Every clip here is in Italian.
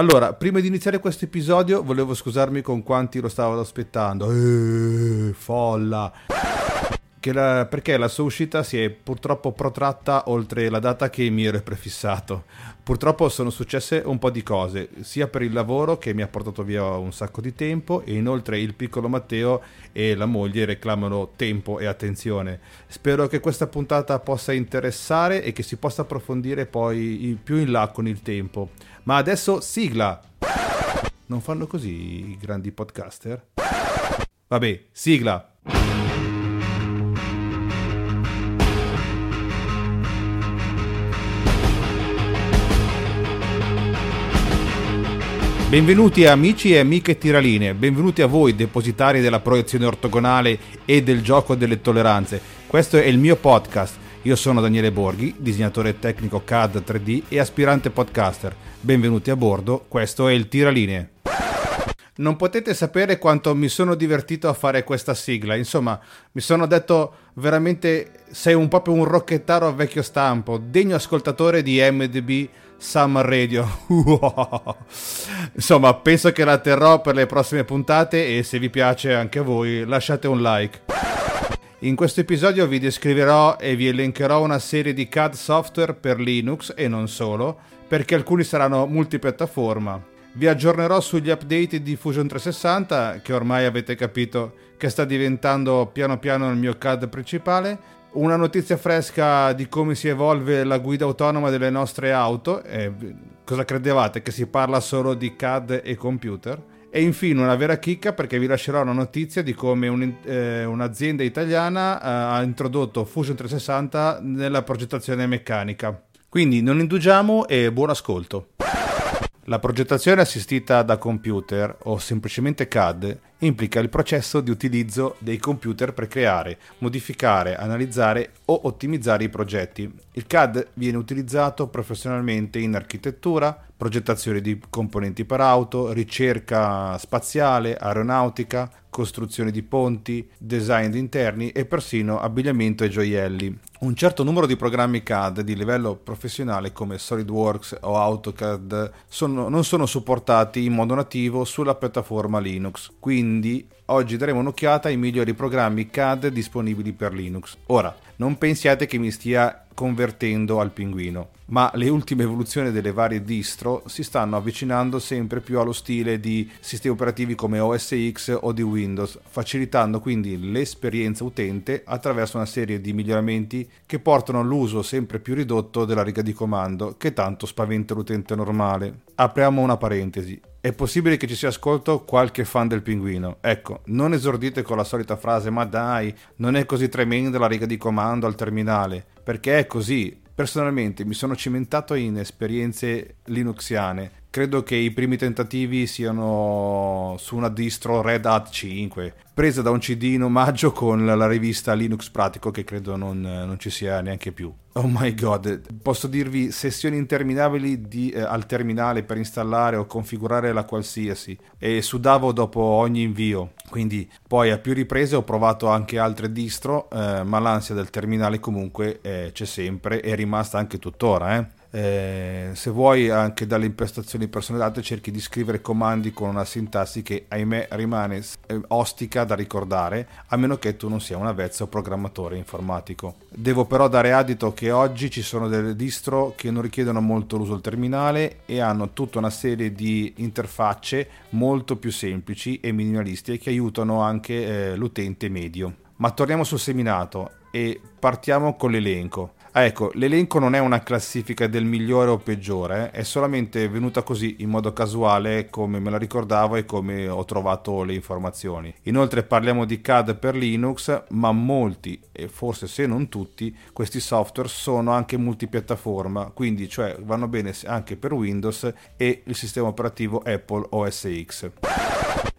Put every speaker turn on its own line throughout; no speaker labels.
Allora, prima di iniziare questo episodio volevo scusarmi con quanti lo stavano aspettando. Eeeh, folla! La, perché la sua uscita si è purtroppo protratta oltre la data che mi ero prefissato. Purtroppo sono successe un po' di cose, sia per il lavoro che mi ha portato via un sacco di tempo e inoltre il piccolo Matteo e la moglie reclamano tempo e attenzione. Spero che questa puntata possa interessare e che si possa approfondire poi più in là con il tempo. Ma adesso sigla! Non fanno così i grandi podcaster? Vabbè, sigla! Benvenuti amici e amiche tiraline, benvenuti a voi depositari della proiezione ortogonale e del gioco delle tolleranze. Questo è il mio podcast. Io sono Daniele Borghi, disegnatore tecnico CAD 3D e aspirante podcaster. Benvenuti a bordo, questo è il Tiraline. Non potete sapere quanto mi sono divertito a fare questa sigla. Insomma, mi sono detto veramente sei un proprio un rocchettaro a vecchio stampo, degno ascoltatore di MDB Summer Radio. Insomma, penso che la terrò per le prossime puntate e se vi piace anche a voi lasciate un like. In questo episodio vi descriverò e vi elencherò una serie di CAD software per Linux e non solo, perché alcuni saranno multipiattaforma. Vi aggiornerò sugli update di Fusion 360, che ormai avete capito che sta diventando piano piano il mio CAD principale, una notizia fresca di come si evolve la guida autonoma delle nostre auto. Eh, cosa credevate? Che si parla solo di CAD e computer? E infine una vera chicca perché vi lascerò una notizia di come un, eh, un'azienda italiana eh, ha introdotto Fusion 360 nella progettazione meccanica. Quindi non indugiamo e buon ascolto. La progettazione assistita da computer o semplicemente CAD implica il processo di utilizzo dei computer per creare, modificare, analizzare o ottimizzare i progetti. Il CAD viene utilizzato professionalmente in architettura, progettazione di componenti per auto, ricerca spaziale, aeronautica, costruzione di ponti, design di interni e persino abbigliamento e gioielli. Un certo numero di programmi CAD di livello professionale come SolidWorks o AutoCAD sono, non sono supportati in modo nativo sulla piattaforma Linux, quindi oggi daremo un'occhiata ai migliori programmi CAD disponibili per Linux. Ora, non pensiate che mi stia convertendo al pinguino, ma le ultime evoluzioni delle varie distro si stanno avvicinando sempre più allo stile di sistemi operativi come OS X o di Windows, facilitando quindi l'esperienza utente attraverso una serie di miglioramenti che portano all'uso sempre più ridotto della riga di comando, che tanto spaventa l'utente normale. Apriamo una parentesi. È possibile che ci sia ascolto qualche fan del pinguino. Ecco, non esordite con la solita frase ma dai, non è così tremenda la riga di comando al terminale, perché è così. Personalmente mi sono cimentato in esperienze linuxiane credo che i primi tentativi siano su una distro Red Hat 5, presa da un CD in omaggio con la rivista Linux Pratico che credo non, non ci sia neanche più. Oh my god, posso dirvi sessioni interminabili di, eh, al terminale per installare o configurare la qualsiasi e sudavo dopo ogni invio, quindi poi a più riprese ho provato anche altre distro, eh, ma l'ansia del terminale comunque eh, c'è sempre e è rimasta anche tuttora. Eh. Eh, se vuoi anche dalle impostazioni personalizzate cerchi di scrivere comandi con una sintassi che ahimè rimane eh, ostica da ricordare a meno che tu non sia un avvezzo programmatore informatico. Devo però dare adito che oggi ci sono delle distro che non richiedono molto l'uso del terminale e hanno tutta una serie di interfacce molto più semplici e minimalisti che aiutano anche eh, l'utente medio. Ma torniamo sul seminato e partiamo con l'elenco Ah, ecco, l'elenco non è una classifica del migliore o peggiore, è solamente venuta così in modo casuale come me la ricordavo e come ho trovato le informazioni. Inoltre parliamo di CAD per Linux, ma molti, e forse se non tutti, questi software sono anche multipiattaforma, quindi cioè vanno bene anche per Windows e il sistema operativo Apple OS X.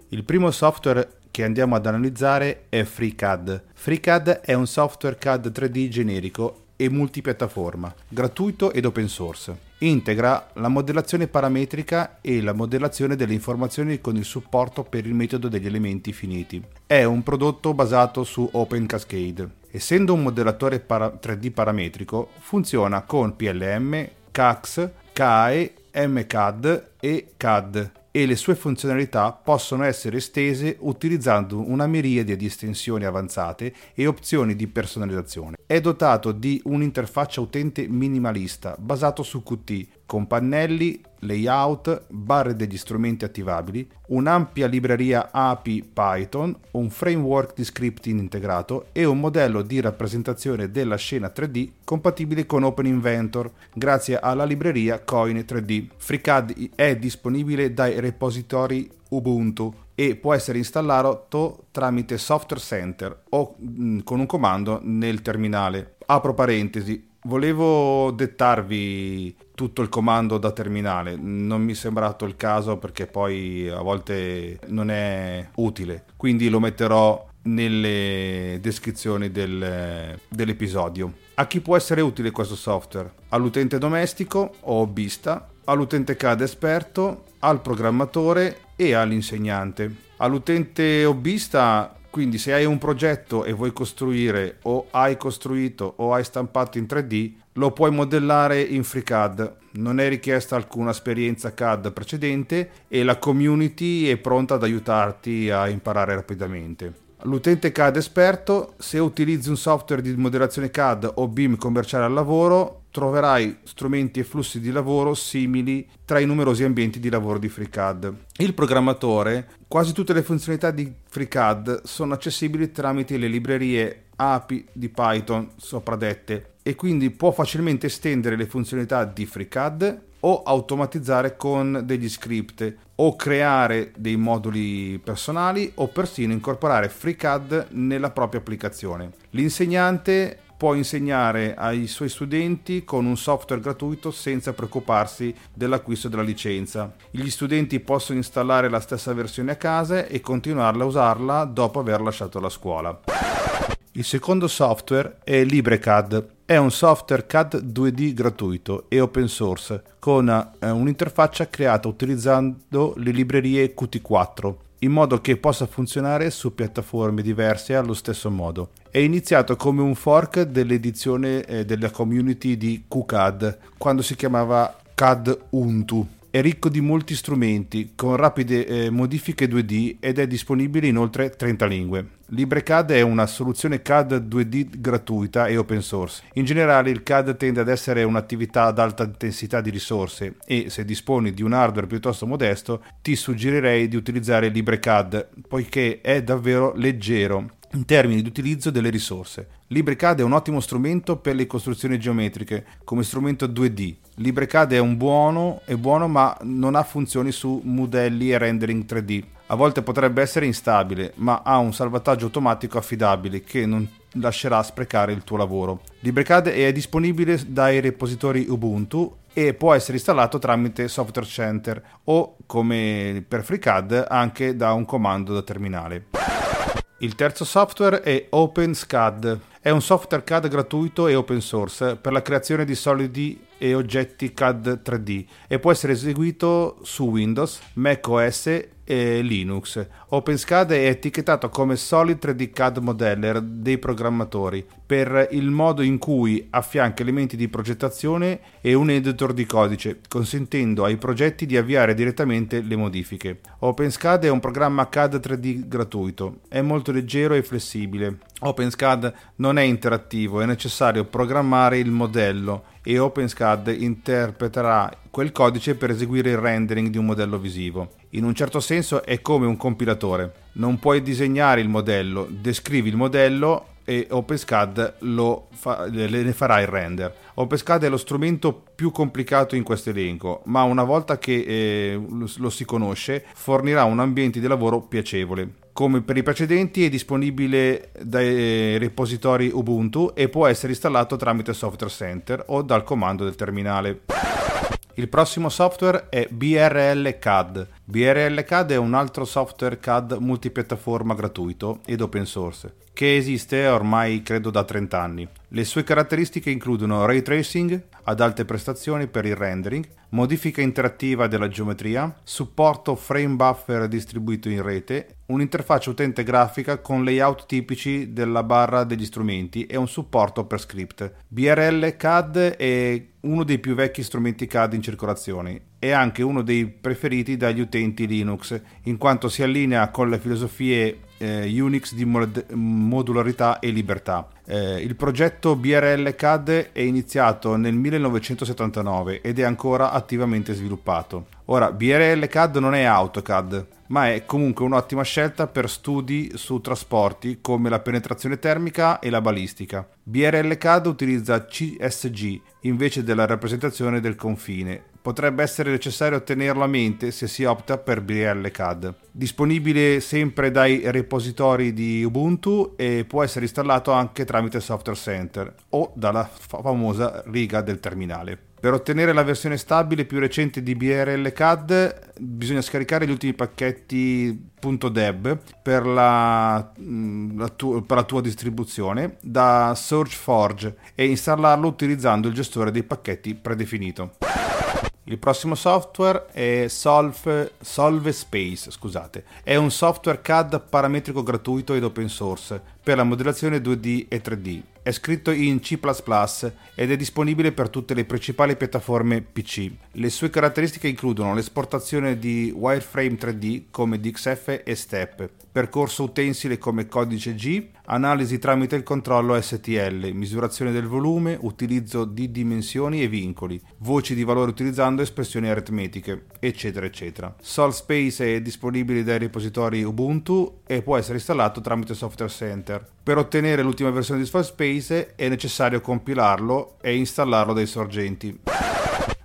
Il primo software che andiamo ad analizzare è FreeCAD. FreeCAD è un software CAD 3D generico e multipiattaforma, gratuito ed open source. Integra la modellazione parametrica e la modellazione delle informazioni con il supporto per il metodo degli elementi finiti. È un prodotto basato su Open Cascade. Essendo un modellatore para- 3D parametrico, funziona con PLM, CAX, CAE MCAD e CAD e le sue funzionalità possono essere estese utilizzando una miriade di estensioni avanzate e opzioni di personalizzazione. È dotato di un'interfaccia utente minimalista basato su Qt con pannelli, layout, barre degli strumenti attivabili, un'ampia libreria API Python, un framework di scripting integrato e un modello di rappresentazione della scena 3D compatibile con Open Inventor grazie alla libreria Coin 3D. FreeCAD è disponibile dai repositori Ubuntu e può essere installato tramite Software Center o mh, con un comando nel terminale. Apro parentesi, Volevo dettarvi tutto il comando da terminale, non mi è sembrato il caso perché poi a volte non è utile, quindi lo metterò nelle descrizioni del, dell'episodio. A chi può essere utile questo software? All'utente domestico o hobbista, all'utente CAD esperto, al programmatore e all'insegnante. All'utente hobbista quindi se hai un progetto e vuoi costruire o hai costruito o hai stampato in 3D, lo puoi modellare in FreeCAD. Non è richiesta alcuna esperienza CAD precedente e la community è pronta ad aiutarti a imparare rapidamente. L'utente CAD esperto, se utilizzi un software di modellazione CAD o BIM commerciale al lavoro, troverai strumenti e flussi di lavoro simili tra i numerosi ambienti di lavoro di FreeCAD. Il programmatore, quasi tutte le funzionalità di FreeCAD sono accessibili tramite le librerie API di Python sopra dette e quindi può facilmente estendere le funzionalità di FreeCAD o automatizzare con degli script o creare dei moduli personali o persino incorporare FreeCAD nella propria applicazione. L'insegnante può insegnare ai suoi studenti con un software gratuito senza preoccuparsi dell'acquisto della licenza. Gli studenti possono installare la stessa versione a casa e continuarla a usarla dopo aver lasciato la scuola. Il secondo software è LibreCAD. È un software CAD 2D gratuito e open source con eh, un'interfaccia creata utilizzando le librerie Qt4 in modo che possa funzionare su piattaforme diverse allo stesso modo. È iniziato come un fork dell'edizione eh, della community di QCAD, quando si chiamava CAD Untu. È ricco di molti strumenti, con rapide eh, modifiche 2D ed è disponibile in oltre 30 lingue. LibreCAD è una soluzione CAD 2D gratuita e open source. In generale il CAD tende ad essere un'attività ad alta intensità di risorse e se disponi di un hardware piuttosto modesto ti suggerirei di utilizzare LibreCAD poiché è davvero leggero in termini di utilizzo delle risorse. LibreCAD è un ottimo strumento per le costruzioni geometriche come strumento 2D. LibreCAD è un buono, è buono ma non ha funzioni su modelli e rendering 3D. A volte potrebbe essere instabile, ma ha un salvataggio automatico affidabile che non lascerà sprecare il tuo lavoro. LibreCAD è disponibile dai repositori Ubuntu e può essere installato tramite Software Center o, come per FreeCAD, anche da un comando da terminale. Il terzo software è OpenSCAD. È un software CAD gratuito e open source per la creazione di solidi e oggetti CAD 3D e può essere eseguito su Windows, Mac OS e Linux. OpenSCAD è etichettato come Solid 3D CAD Modeller dei programmatori per il modo in cui affianca elementi di progettazione e un editor di codice, consentendo ai progetti di avviare direttamente le modifiche. OpenSCAD è un programma CAD 3D gratuito, è molto leggero e flessibile. OpenSCAD non è interattivo, è necessario programmare il modello e OpenSCAD interpreterà quel codice per eseguire il rendering di un modello visivo. In un certo senso è come un compilatore. Non puoi disegnare il modello, descrivi il modello e OpenSCAD fa, ne farà il render. OpenSCAD è lo strumento più complicato in questo elenco, ma una volta che eh, lo, lo si conosce fornirà un ambiente di lavoro piacevole. Come per i precedenti è disponibile dai repositori Ubuntu e può essere installato tramite Software Center o dal comando del terminale. Il prossimo software è BRL CAD. BRL CAD è un altro software CAD multipiattaforma gratuito ed open source che esiste ormai credo da 30 anni. Le sue caratteristiche includono ray tracing ad alte prestazioni per il rendering, modifica interattiva della geometria, supporto frame buffer distribuito in rete, un'interfaccia utente grafica con layout tipici della barra degli strumenti e un supporto per script. BRL CAD è uno dei più vecchi strumenti CAD in circolazione è anche uno dei preferiti dagli utenti Linux, in quanto si allinea con le filosofie eh, Unix di mod- modularità e libertà. Eh, il progetto BRL CAD è iniziato nel 1979 ed è ancora attivamente sviluppato. Ora, BRL CAD non è AutoCAD, ma è comunque un'ottima scelta per studi su trasporti come la penetrazione termica e la balistica. BRL CAD utilizza CSG invece della rappresentazione del confine potrebbe essere necessario tenerlo a mente se si opta per BRL CAD. Disponibile sempre dai repositori di Ubuntu e può essere installato anche tramite Software Center o dalla famosa riga del terminale. Per ottenere la versione stabile più recente di BRL CAD bisogna scaricare gli ultimi pacchetti .deb per la, mm, la, tu, per la tua distribuzione da SearchForge e installarlo utilizzando il gestore dei pacchetti predefinito. Il prossimo software è Solve, Solve Space, scusate. È un software CAD parametrico gratuito ed open source per la modellazione 2D e 3D. È scritto in C++ ed è disponibile per tutte le principali piattaforme PC. Le sue caratteristiche includono l'esportazione di wireframe 3D come DXF e STEP, percorso utensile come codice G, analisi tramite il controllo STL, misurazione del volume, utilizzo di dimensioni e vincoli, voci di valore utilizzando espressioni aritmetiche, eccetera eccetera. SolSpace è disponibile dai repositori Ubuntu e può essere installato tramite Software Center Computer. Per ottenere l'ultima versione di Space è necessario compilarlo e installarlo dai sorgenti.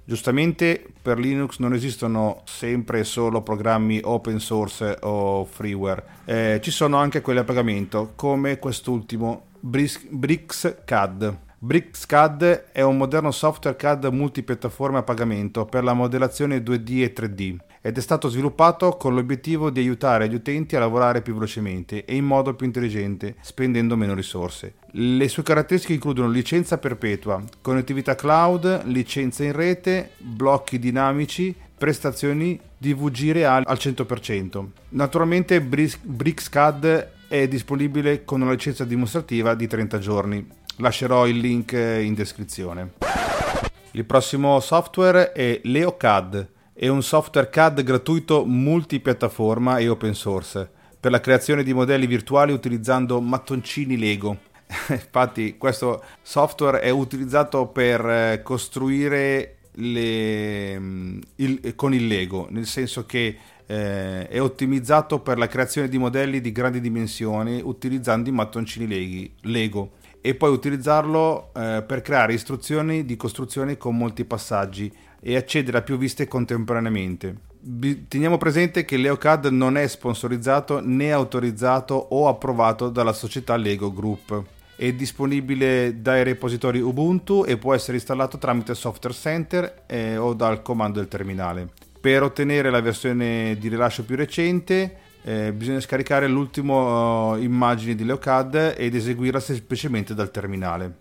Giustamente per Linux non esistono sempre solo programmi open source o freeware, eh, ci sono anche quelli a pagamento, come quest'ultimo, BricsCAD. BricsCAD è un moderno software CAD multipiattaforma a pagamento per la modellazione 2D e 3D ed è stato sviluppato con l'obiettivo di aiutare gli utenti a lavorare più velocemente e in modo più intelligente, spendendo meno risorse. Le sue caratteristiche includono licenza perpetua, connettività cloud, licenza in rete, blocchi dinamici, prestazioni DVG reali al 100%. Naturalmente BricsCAD è disponibile con una licenza dimostrativa di 30 giorni. Lascerò il link in descrizione. Il prossimo software è LeoCAD è un software CAD gratuito multipiattaforma e open source per la creazione di modelli virtuali utilizzando mattoncini Lego. Infatti questo software è utilizzato per eh, costruire le, mm, il, con il Lego, nel senso che eh, è ottimizzato per la creazione di modelli di grandi dimensioni utilizzando i mattoncini Lego e poi utilizzarlo eh, per creare istruzioni di costruzione con molti passaggi e accedere a più viste contemporaneamente. Teniamo presente che LeoCAD non è sponsorizzato né autorizzato o approvato dalla società Lego Group. È disponibile dai repositori Ubuntu e può essere installato tramite Software Center eh, o dal comando del terminale. Per ottenere la versione di rilascio più recente eh, bisogna scaricare l'ultima uh, immagine di LeoCAD ed eseguirla semplicemente dal terminale.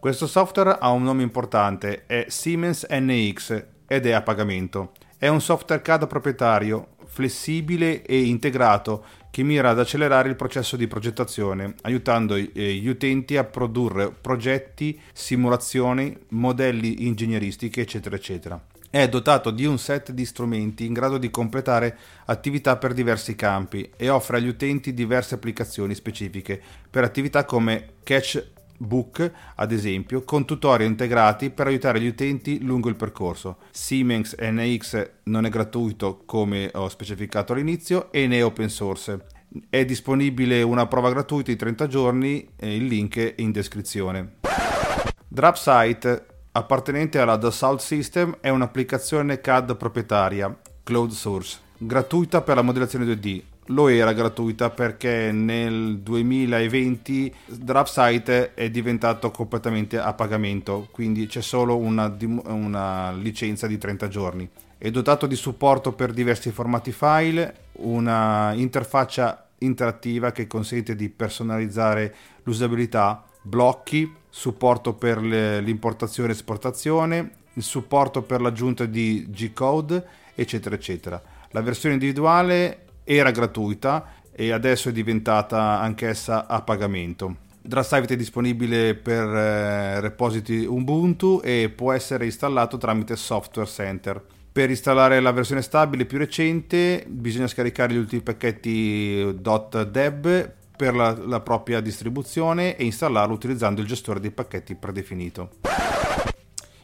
Questo software ha un nome importante, è Siemens NX ed è a pagamento. È un software CAD proprietario, flessibile e integrato che mira ad accelerare il processo di progettazione, aiutando eh, gli utenti a produrre progetti, simulazioni, modelli ingegneristiche, eccetera, eccetera. È dotato di un set di strumenti in grado di completare attività per diversi campi e offre agli utenti diverse applicazioni specifiche per attività come Catchbook, ad esempio, con tutorial integrati per aiutare gli utenti lungo il percorso. Siemens NX non è gratuito come ho specificato all'inizio e ne è open source. È disponibile una prova gratuita di 30 giorni, il link è in descrizione. Drapsite appartenente alla Dassault System, è un'applicazione CAD proprietaria, cloud source, gratuita per la modellazione 2D. Lo era gratuita perché nel 2020 DraftSite è diventato completamente a pagamento, quindi c'è solo una, una licenza di 30 giorni. È dotato di supporto per diversi formati file, una interfaccia interattiva che consente di personalizzare l'usabilità, blocchi, supporto per l'importazione e esportazione, il supporto per l'aggiunta di G-code, eccetera, eccetera. La versione individuale era gratuita e adesso è diventata anch'essa a pagamento. Drastivate è disponibile per eh, repositi Ubuntu e può essere installato tramite Software Center. Per installare la versione stabile più recente bisogna scaricare gli ultimi pacchetti .deb per la, la propria distribuzione e installarlo utilizzando il gestore dei pacchetti predefinito.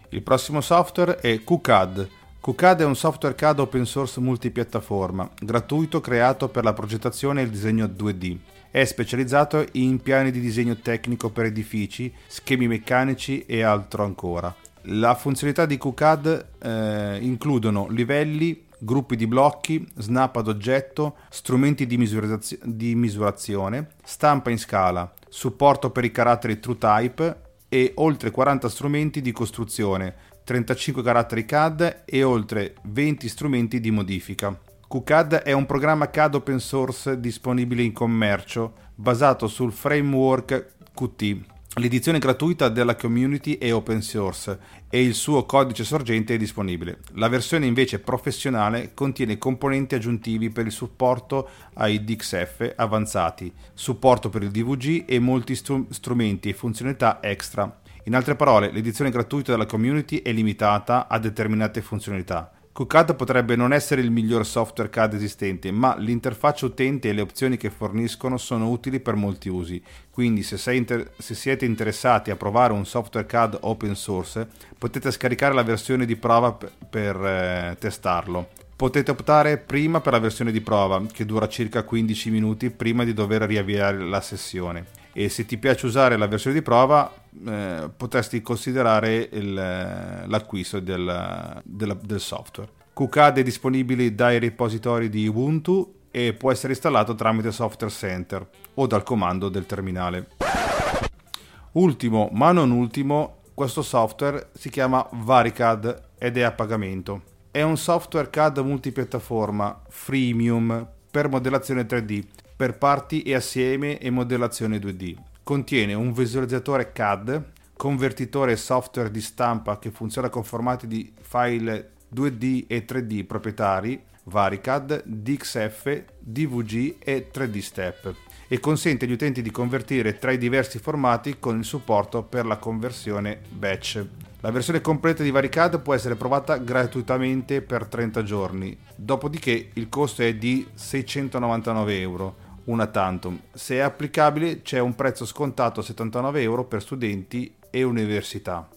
Il prossimo software è QCAD. QCAD è un software CAD open source multipiattaforma, gratuito creato per la progettazione e il disegno 2D. È specializzato in piani di disegno tecnico per edifici, schemi meccanici e altro ancora. La funzionalità di QCAD eh, includono livelli, gruppi di blocchi, snap ad oggetto, strumenti di, misurazio- di misurazione, stampa in scala, supporto per i caratteri TrueType e oltre 40 strumenti di costruzione, 35 caratteri CAD e oltre 20 strumenti di modifica. QCAD è un programma CAD open source disponibile in commercio basato sul framework Qt. L'edizione gratuita della community è open source e il suo codice sorgente è disponibile. La versione invece professionale contiene componenti aggiuntivi per il supporto ai DXF avanzati, supporto per il DVG e molti str- strumenti e funzionalità extra. In altre parole, l'edizione gratuita della community è limitata a determinate funzionalità. QCAD potrebbe non essere il miglior software CAD esistente, ma l'interfaccia utente e le opzioni che forniscono sono utili per molti usi. Quindi se, inter- se, siete interessati a provare un software CAD open source, potete scaricare la versione di prova p- per eh, testarlo. Potete optare prima per la versione di prova, che dura circa 15 minuti prima di dover riavviare la sessione. E se ti piace usare la versione di prova, eh, potresti considerare il, eh, l'acquisto del, del, del software. QCAD è disponibile dai repositori di Ubuntu e può essere installato tramite Software Center o dal comando del terminale. Ultimo, ma non ultimo, questo software si chiama Varicad ed è a pagamento. È un software CAD multipiattaforma freemium per modellazione 3D, per parti e assieme e modellazione 2D. Contiene un visualizzatore CAD, convertitore software di stampa che funziona con formati di file 2D e 3D proprietari, Varicad, DXF, DVG e 3D Step e consente agli utenti di convertire tra i diversi formati con il supporto per la conversione batch. La versione completa di Varicad può essere provata gratuitamente per 30 giorni, dopodiché il costo è di 699 euro, una tantum. Se è applicabile c'è un prezzo scontato a 79 euro per studenti e università.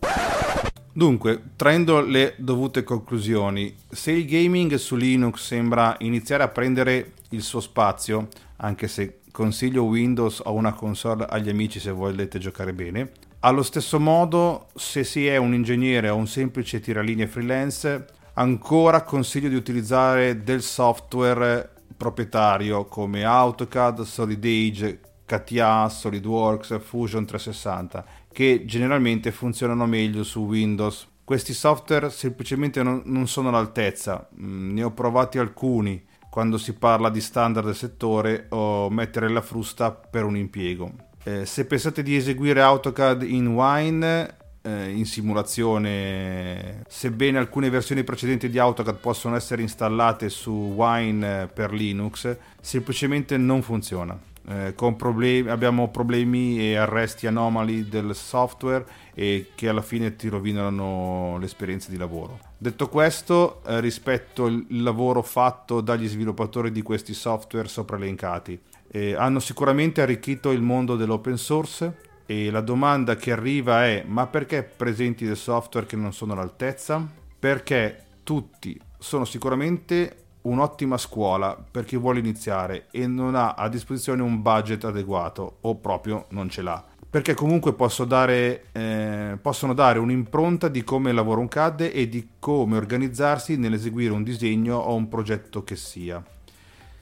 Dunque, traendo le dovute conclusioni, se il gaming su Linux sembra iniziare a prendere il suo spazio, anche se consiglio Windows o una console agli amici se volete giocare bene, allo stesso modo, se si è un ingegnere o un semplice tiralinee freelance, ancora consiglio di utilizzare del software proprietario come AutoCAD, SolidAge, CATIA, SolidWorks, Fusion 360, che generalmente funzionano meglio su Windows. Questi software semplicemente non, non sono all'altezza, mm, ne ho provati alcuni quando si parla di standard del settore o mettere la frusta per un impiego. Eh, se pensate di eseguire AutoCAD in Wine eh, in simulazione, sebbene alcune versioni precedenti di AutoCAD possono essere installate su Wine per Linux, semplicemente non funziona. Eh, problemi, abbiamo problemi e arresti anomali del software e che alla fine ti rovinano l'esperienza di lavoro. Detto questo, eh, rispetto il lavoro fatto dagli sviluppatori di questi software sopra elencati, eh, hanno sicuramente arricchito il mondo dell'open source e la domanda che arriva è ma perché presenti del software che non sono all'altezza? Perché tutti sono sicuramente un'ottima scuola per chi vuole iniziare e non ha a disposizione un budget adeguato o proprio non ce l'ha. Perché comunque dare, eh, possono dare un'impronta di come lavora un CAD e di come organizzarsi nell'eseguire un disegno o un progetto che sia.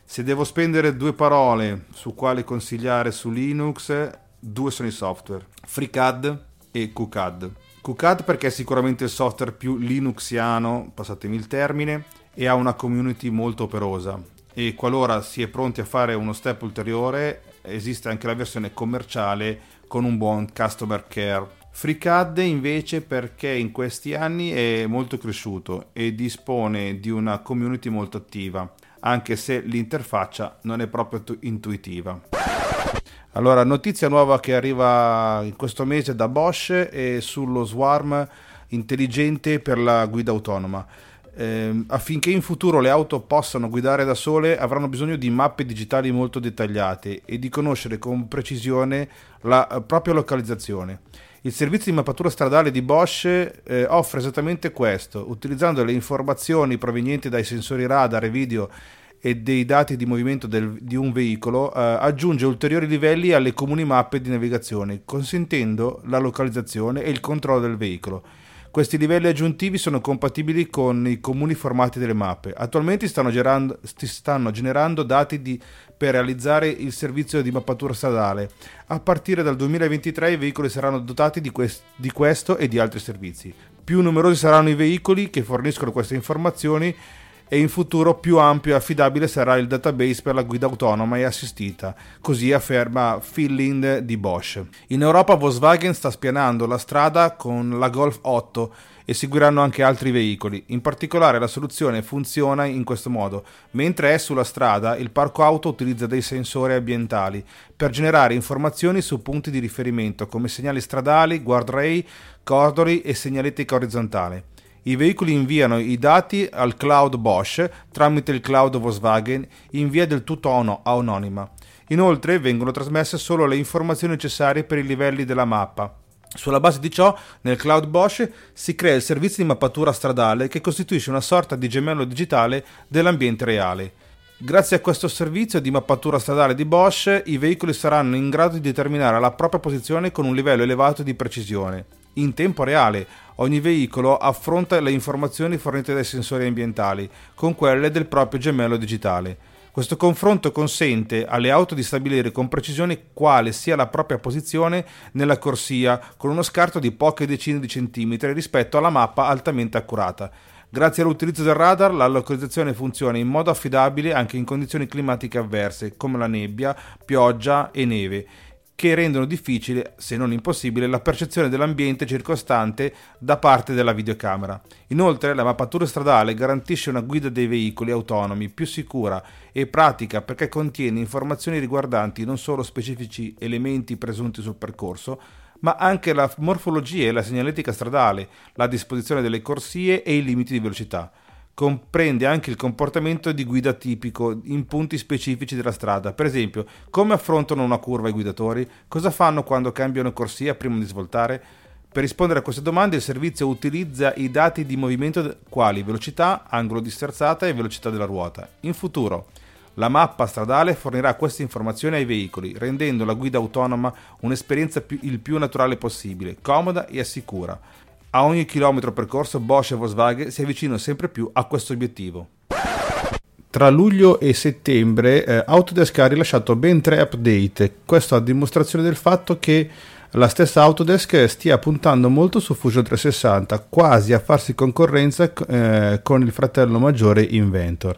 Se devo spendere due parole su quale consigliare su Linux, due sono i software, FreeCAD e QCAD. QCAD perché è sicuramente il software più linuxiano, passatemi il termine, e ha una community molto operosa e qualora si è pronti a fare uno step ulteriore esiste anche la versione commerciale con un buon customer care. FreeCAD invece perché in questi anni è molto cresciuto e dispone di una community molto attiva, anche se l'interfaccia non è proprio intuitiva. Allora, notizia nuova che arriva in questo mese da Bosch è sullo swarm intelligente per la guida autonoma. Eh, affinché in futuro le auto possano guidare da sole avranno bisogno di mappe digitali molto dettagliate e di conoscere con precisione la eh, propria localizzazione. Il servizio di mappatura stradale di Bosch eh, offre esattamente questo, utilizzando le informazioni provenienti dai sensori radar e video e dei dati di movimento del, di un veicolo, eh, aggiunge ulteriori livelli alle comuni mappe di navigazione, consentendo la localizzazione e il controllo del veicolo. Questi livelli aggiuntivi sono compatibili con i comuni formati delle mappe. Attualmente stanno, gerando, stanno generando dati di, per realizzare il servizio di mappatura stradale. A partire dal 2023 i veicoli saranno dotati di, quest, di questo e di altri servizi. Più numerosi saranno i veicoli che forniscono queste informazioni e in futuro più ampio e affidabile sarà il database per la guida autonoma e assistita, così afferma Phil di Bosch. In Europa Volkswagen sta spianando la strada con la Golf 8 e seguiranno anche altri veicoli. In particolare la soluzione funziona in questo modo. Mentre è sulla strada, il parco auto utilizza dei sensori ambientali per generare informazioni su punti di riferimento come segnali stradali, guardrail, cordoli e segnaletica orizzontale. I veicoli inviano i dati al cloud Bosch tramite il cloud Volkswagen in via del tutto anonima. Inoltre vengono trasmesse solo le informazioni necessarie per i livelli della mappa. Sulla base di ciò, nel cloud Bosch si crea il servizio di mappatura stradale che costituisce una sorta di gemello digitale dell'ambiente reale. Grazie a questo servizio di mappatura stradale di Bosch, i veicoli saranno in grado di determinare la propria posizione con un livello elevato di precisione in tempo reale. Ogni veicolo affronta le informazioni fornite dai sensori ambientali con quelle del proprio gemello digitale. Questo confronto consente alle auto di stabilire con precisione quale sia la propria posizione nella corsia con uno scarto di poche decine di centimetri rispetto alla mappa altamente accurata. Grazie all'utilizzo del radar la localizzazione funziona in modo affidabile anche in condizioni climatiche avverse come la nebbia, pioggia e neve che rendono difficile, se non impossibile, la percezione dell'ambiente circostante da parte della videocamera. Inoltre, la mappatura stradale garantisce una guida dei veicoli autonomi più sicura e pratica perché contiene informazioni riguardanti non solo specifici elementi presunti sul percorso, ma anche la morfologia e la segnaletica stradale, la disposizione delle corsie e i limiti di velocità comprende anche il comportamento di guida tipico in punti specifici della strada. Per esempio, come affrontano una curva i guidatori? Cosa fanno quando cambiano corsia prima di svoltare? Per rispondere a queste domande il servizio utilizza i dati di movimento quali velocità, angolo di sterzata e velocità della ruota. In futuro, la mappa stradale fornirà queste informazioni ai veicoli, rendendo la guida autonoma un'esperienza più, il più naturale possibile, comoda e sicura. A ogni chilometro percorso Bosch e Volkswagen si avvicinano sempre più a questo obiettivo. Tra luglio e settembre eh, Autodesk ha rilasciato ben tre update, questo a dimostrazione del fatto che la stessa Autodesk stia puntando molto su Fusion 360, quasi a farsi concorrenza eh, con il fratello maggiore Inventor.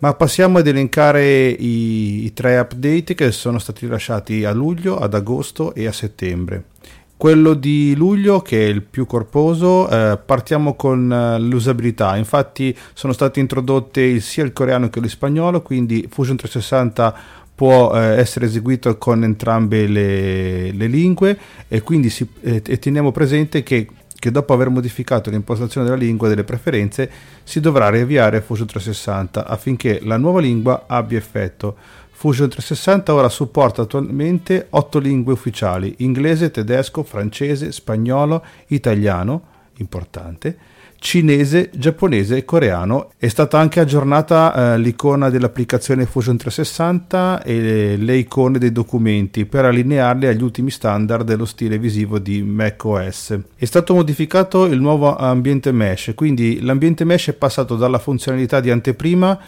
Ma passiamo ad elencare i, i tre update che sono stati rilasciati a luglio, ad agosto e a settembre. Quello di luglio, che è il più corposo, eh, partiamo con eh, l'usabilità. Infatti sono state introdotte sia il coreano che lo spagnolo, quindi Fusion 360 può eh, essere eseguito con entrambe le, le lingue e quindi si, e teniamo presente che, che, dopo aver modificato l'impostazione della lingua e delle preferenze si dovrà riavviare Fusion 360 affinché la nuova lingua abbia effetto. Fusion 360 ora supporta attualmente 8 lingue ufficiali, inglese, tedesco, francese, spagnolo, italiano, importante, cinese, giapponese e coreano. È stata anche aggiornata eh, l'icona dell'applicazione Fusion 360 e le icone dei documenti per allinearli agli ultimi standard dello stile visivo di macOS. È stato modificato il nuovo ambiente mesh, quindi l'ambiente mesh è passato dalla funzionalità di anteprima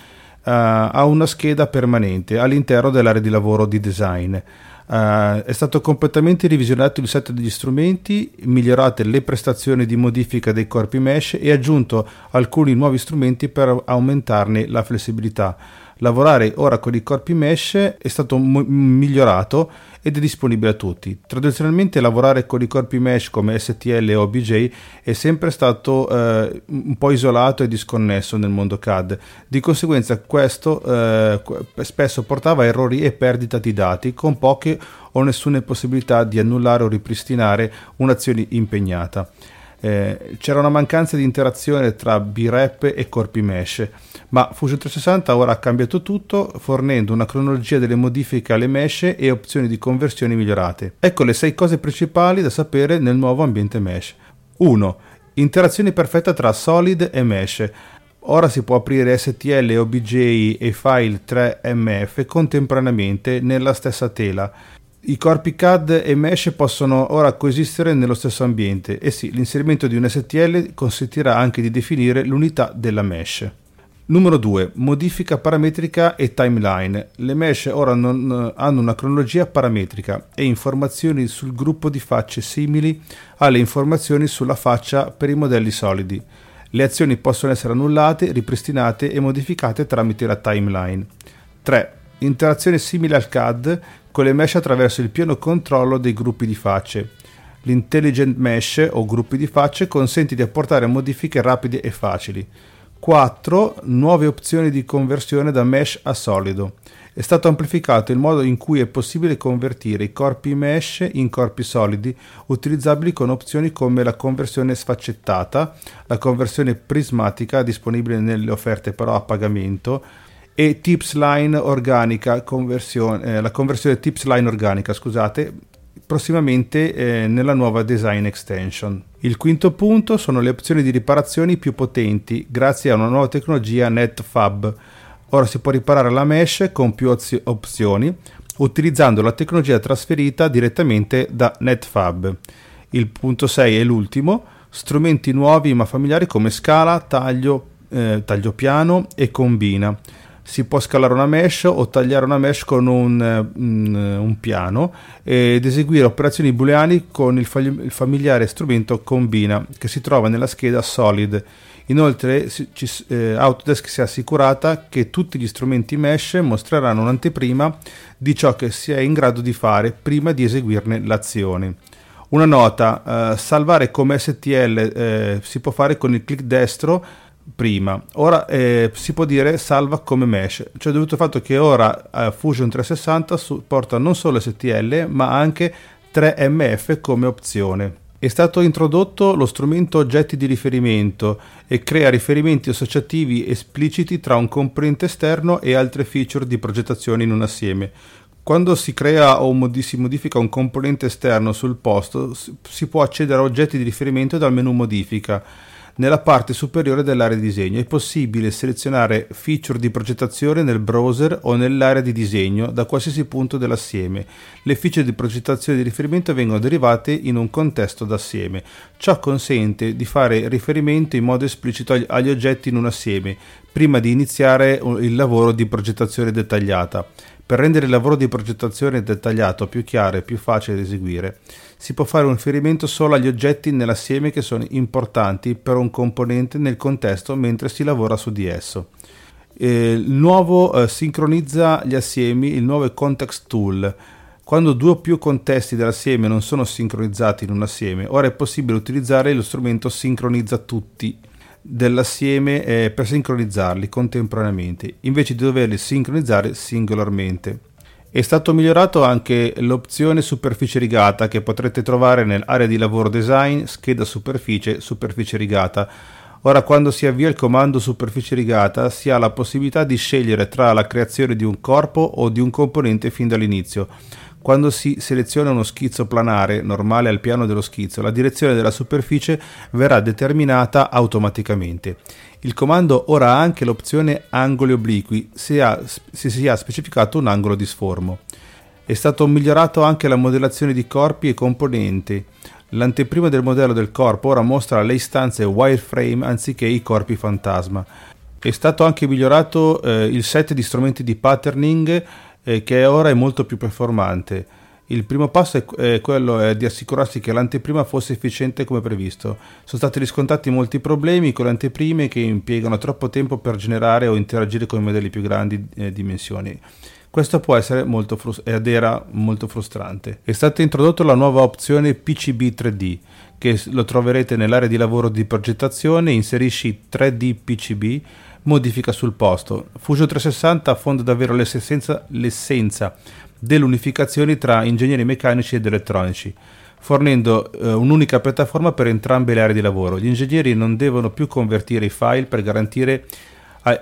ha una scheda permanente all'interno dell'area di lavoro di design. Uh, è stato completamente revisionato il set degli strumenti, migliorate le prestazioni di modifica dei corpi mesh e aggiunto alcuni nuovi strumenti per aumentarne la flessibilità. Lavorare ora con i corpi mesh è stato mo- migliorato ed è disponibile a tutti. Tradizionalmente lavorare con i corpi mesh come STL e OBJ è sempre stato eh, un po' isolato e disconnesso nel mondo CAD. Di conseguenza questo eh, spesso portava a errori e perdita di dati con poche o nessuna possibilità di annullare o ripristinare un'azione impegnata. Eh, c'era una mancanza di interazione tra B-Rep e corpi mesh, ma Fusion 360 ora ha cambiato tutto fornendo una cronologia delle modifiche alle mesh e opzioni di conversione migliorate. Ecco le sei cose principali da sapere nel nuovo ambiente mesh. 1. Interazione perfetta tra Solid e Mesh. Ora si può aprire STL, OBJ e file 3MF contemporaneamente nella stessa tela. I corpi CAD e Mesh possono ora coesistere nello stesso ambiente e sì, l'inserimento di un STL consentirà anche di definire l'unità della mesh. Numero 2. Modifica parametrica e timeline. Le mesh ora non, hanno una cronologia parametrica e informazioni sul gruppo di facce simili alle informazioni sulla faccia per i modelli solidi. Le azioni possono essere annullate, ripristinate e modificate tramite la timeline. 3. Interazione simile al CAD con le mesh attraverso il pieno controllo dei gruppi di facce. L'intelligent mesh o gruppi di facce consente di apportare modifiche rapide e facili. 4. Nuove opzioni di conversione da mesh a solido. È stato amplificato il modo in cui è possibile convertire i corpi mesh in corpi solidi utilizzabili con opzioni come la conversione sfaccettata, la conversione prismatica disponibile nelle offerte però a pagamento, e tips line organica, conversione, eh, la conversione tips line organica, scusate, prossimamente eh, nella nuova design extension. Il quinto punto sono le opzioni di riparazioni più potenti grazie a una nuova tecnologia NetFab. Ora si può riparare la mesh con più ozi- opzioni utilizzando la tecnologia trasferita direttamente da NetFab. Il punto 6 è l'ultimo, strumenti nuovi ma familiari come scala, taglio, eh, taglio piano e combina si può scalare una mesh o tagliare una mesh con un, un, un piano ed eseguire operazioni booleane con il, familiare strumento combina che si trova nella scheda solid. Inoltre eh, Autodesk si è assicurata che tutti gli strumenti mesh mostreranno un'anteprima di ciò che si è in grado di fare prima di eseguirne l'azione. Una nota, eh, salvare come STL eh, si può fare con il clic destro prima. Ora eh, si può dire salva come mesh, cioè dovuto al fatto che ora eh, Fusion 360 supporta non solo STL ma anche 3MF come opzione. È stato introdotto lo strumento oggetti di riferimento e crea riferimenti associativi espliciti tra un componente esterno e altre feature di progettazione in un assieme. Quando si crea o si modifica un componente esterno sul posto, si può accedere a oggetti di riferimento dal menu modifica nella parte superiore dell'area di disegno. È possibile selezionare feature di progettazione nel browser o nell'area di disegno da qualsiasi punto dell'assieme. Le feature di progettazione di riferimento vengono derivate in un contesto d'assieme. Ciò consente di fare riferimento in modo esplicito agli oggetti in un assieme prima di iniziare il lavoro di progettazione dettagliata. Per rendere il lavoro di progettazione dettagliato più chiaro e più facile da eseguire, si può fare un riferimento solo agli oggetti nell'assieme che sono importanti per un componente nel contesto mentre si lavora su di esso. Il nuovo eh, sincronizza gli assiemi, il nuovo Context Tool. Quando due o più contesti dell'assieme non sono sincronizzati in un assieme, ora è possibile utilizzare lo strumento Sincronizza tutti dell'assieme eh, per sincronizzarli contemporaneamente, invece di doverli sincronizzare singolarmente. È stato migliorato anche l'opzione superficie rigata che potrete trovare nell'area di lavoro design, scheda superficie, superficie rigata. Ora quando si avvia il comando superficie rigata si ha la possibilità di scegliere tra la creazione di un corpo o di un componente fin dall'inizio. Quando si seleziona uno schizzo planare normale al piano dello schizzo, la direzione della superficie verrà determinata automaticamente. Il comando ora ha anche l'opzione angoli obliqui se, ha, se si ha specificato un angolo di sformo. È stato migliorato anche la modellazione di corpi e componenti. L'anteprima del modello del corpo ora mostra le istanze wireframe anziché i corpi fantasma. È stato anche migliorato eh, il set di strumenti di patterning eh, che ora è molto più performante. Il primo passo è, è quello è di assicurarsi che l'anteprima fosse efficiente come previsto. Sono stati riscontrati molti problemi con le anteprime che impiegano troppo tempo per generare o interagire con i modelli più grandi eh, dimensioni. Questo può essere molto frust- ed era molto frustrante. È stata introdotta la nuova opzione PCB 3D, che lo troverete nell'area di lavoro di progettazione, inserisci 3D PCB modifica sul posto. Fusion 360 affonda davvero l'essenza, l'essenza dell'unificazione tra ingegneri meccanici ed elettronici. fornendo eh, un'unica piattaforma per entrambe le aree di lavoro. Gli ingegneri non devono più convertire i file per garantire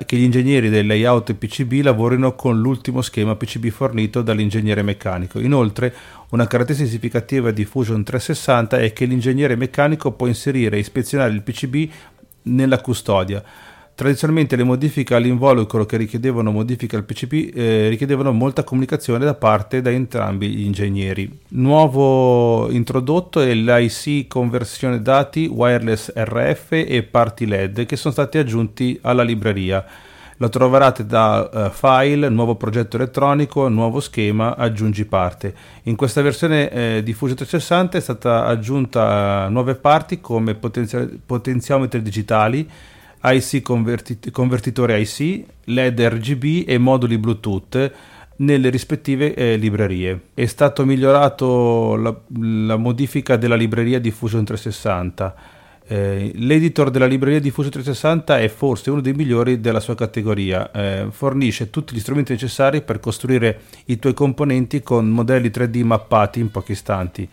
che gli ingegneri del layout PCB lavorino con l'ultimo schema PCB fornito dall'ingegnere meccanico. Inoltre, una caratteristica significativa di Fusion 360 è che l'ingegnere meccanico può inserire e ispezionare il PCB nella custodia, Tradizionalmente le modifiche all'involucro che richiedevano modifiche al PCB eh, richiedevano molta comunicazione da parte da entrambi gli ingegneri. Nuovo introdotto è l'IC conversione dati wireless RF e party LED che sono stati aggiunti alla libreria. Lo troverete da uh, file, nuovo progetto elettronico, nuovo schema, aggiungi parte. In questa versione eh, di Fusion 360 è stata aggiunta uh, nuove parti come potenzio- potenziometri digitali IC convertit- convertitore IC, LED RGB e moduli Bluetooth nelle rispettive eh, librerie. È stato migliorato la, la, modifica della libreria di Fusion 360. Eh, l'editor della libreria di Fusion 360 è forse uno dei migliori della sua categoria. Eh, fornisce tutti gli strumenti necessari per costruire i tuoi componenti con modelli 3D mappati in pochi istanti.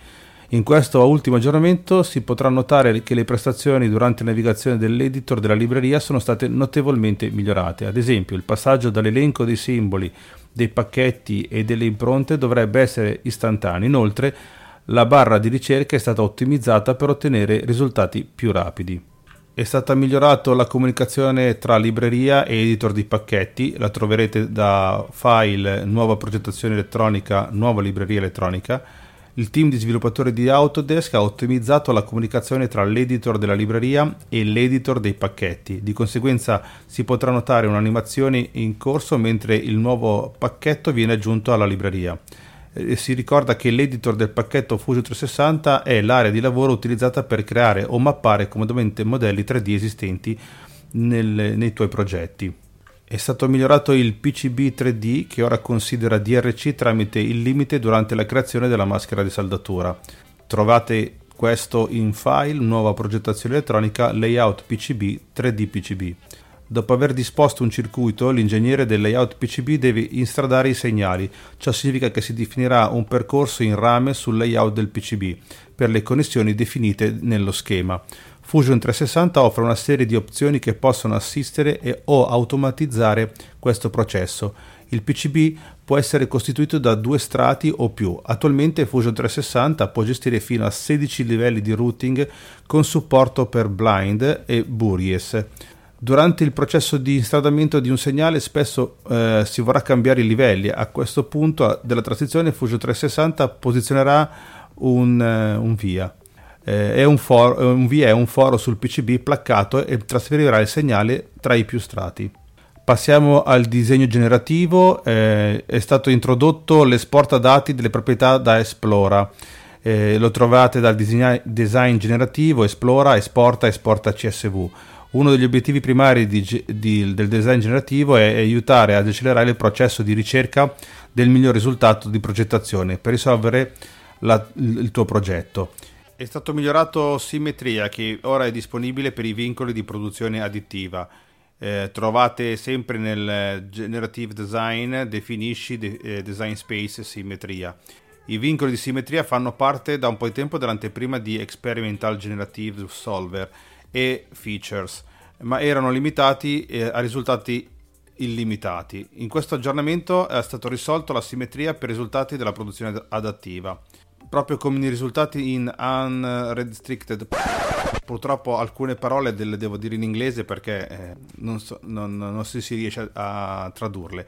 In questo ultimo aggiornamento si potrà notare che le prestazioni durante la navigazione dell'editor della libreria sono state notevolmente migliorate. Ad esempio, il passaggio dall'elenco dei simboli, dei pacchetti e delle impronte dovrebbe essere istantaneo. Inoltre, la barra di ricerca è stata ottimizzata per ottenere risultati più rapidi. È stata migliorata la comunicazione tra libreria e editor di pacchetti, la troverete da file nuova progettazione elettronica, nuova libreria elettronica il team di sviluppatori di Autodesk ha ottimizzato la comunicazione tra l'editor della libreria e l'editor dei pacchetti. Di conseguenza si potrà notare un'animazione in corso mentre il nuovo pacchetto viene aggiunto alla libreria. E si ricorda che l'editor del pacchetto Fusion 360 è l'area di lavoro utilizzata per creare o mappare comodamente modelli 3D esistenti nel, nei tuoi progetti. È stato migliorato il PCB 3D che ora considera DRC tramite il limite durante la creazione della maschera di saldatura. Trovate questo in file, nuova progettazione elettronica, layout PCB 3D PCB. Dopo aver disposto un circuito, l'ingegnere del layout PCB deve instradare i segnali. Ciò significa che si definirà un percorso in rame sul layout del PCB per le connessioni definite nello schema. Fusion 360 offre una serie di opzioni che possono assistere e o automatizzare questo processo. Il PCB può essere costituito da due strati o più. Attualmente Fusion 360 può gestire fino a 16 livelli di routing con supporto per Blind e Buries. Durante il processo di instradamento di un segnale spesso eh, si vorrà cambiare i livelli. A questo punto della transizione Fusion 360 posizionerà un, uh, un via eh, è un, for- un è un foro sul PCB placcato e trasferirà il segnale tra i più strati. Passiamo al disegno generativo, eh, è stato introdotto l'esporta dati delle proprietà da Esplora. Eh, lo trovate dal disegna- design generativo, Esplora, Esporta, Esporta CSV. Uno degli obiettivi primari di, di, del design generativo è aiutare ad accelerare il processo di ricerca del miglior risultato di progettazione per risolvere la, il tuo progetto. È stato migliorato Simmetria che ora è disponibile per i vincoli di produzione additiva. Eh, trovate sempre nel Generative Design definisci de, eh, Design Space Simmetria. I vincoli di simmetria fanno parte da un po' di tempo dell'anteprima di Experimental Generative Solver e Features, ma erano limitati eh, a risultati illimitati. In questo aggiornamento è stato risolto la simmetria per risultati della produzione adattiva proprio come i risultati in unrestricted. Purtroppo alcune parole le devo dire in inglese perché eh, non, so, non, non, si, si riesce a, a tradurle.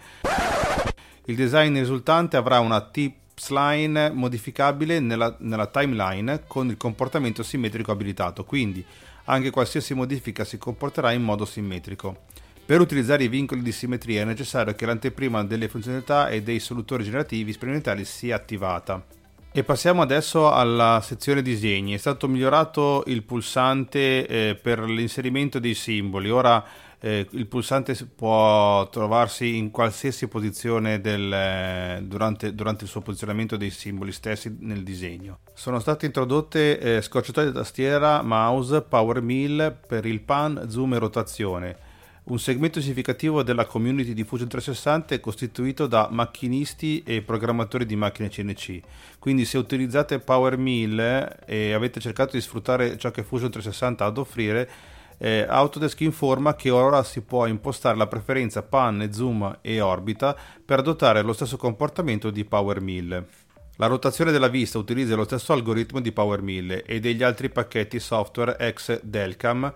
Il design risultante avrà una tips line modificabile nella, nella timeline con il comportamento simmetrico abilitato, quindi anche qualsiasi modifica si comporterà in modo simmetrico. Per utilizzare i vincoli di simmetria è necessario che l'anteprima delle funzionalità e dei solutori generativi sperimentali sia attivata. E passiamo adesso alla sezione disegni. È stato migliorato il pulsante eh, per l'inserimento dei simboli. Ora eh, il pulsante può trovarsi in qualsiasi posizione del, eh, durante, durante, il suo posizionamento dei simboli stessi nel disegno. Sono state introdotte eh, scorciatoie di tastiera, mouse, power mill per il pan, zoom e rotazione Un segmento significativo della community di Fusion 360 è costituito da macchinisti e programmatori di macchine CNC. Quindi se utilizzate Power Mill e avete cercato di sfruttare ciò che Fusion 360 ha ad offrire, eh, Autodesk informa che ora si può impostare la preferenza pan, zoom e orbita per adottare lo stesso comportamento di Power Mill. La rotazione della vista utilizza lo stesso algoritmo di Power Mill e degli altri pacchetti software ex Delcam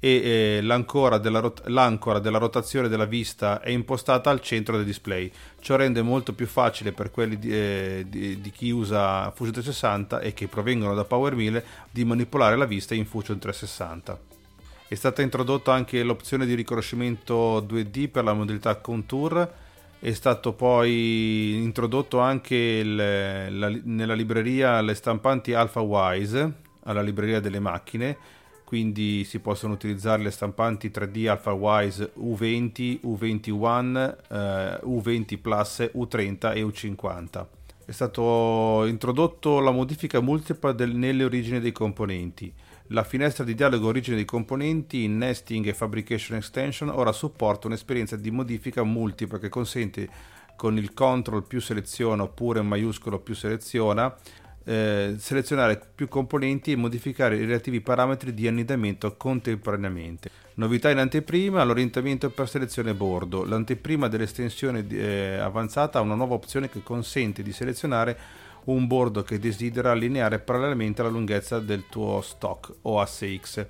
e eh, l'ancora, della rot- l'ancora della rotazione della vista è impostata al centro del display. Ciò rende molto più facile per quelli di, eh, di, di chi usa Fusion 360 e che provengono da PowerMill di manipolare la vista in Fusion 360. È stata introdotta anche l'opzione di riconoscimento 2D per la modalità Contour. È stato poi introdotto anche il, la, nella libreria le stampanti AlphaWise, alla libreria delle macchine, quindi si possono utilizzare le stampanti 3D AlphaWise U20, U21, eh, U20 Plus, U30 e U50. È stato introdotto la modifica multipla del, nelle origini dei componenti. La finestra di dialogo origine dei componenti in Nesting e Fabrication Extension ora supporta un'esperienza di modifica multipla che consente con il CTRL più seleziona oppure maiuscolo più seleziona eh, selezionare più componenti e modificare i relativi parametri di annidamento contemporaneamente. Novità in anteprima, l'orientamento per selezione bordo. L'anteprima dell'estensione eh, avanzata ha una nuova opzione che consente di selezionare un bordo che desidera allineare parallelamente alla lunghezza del tuo stock o asse X.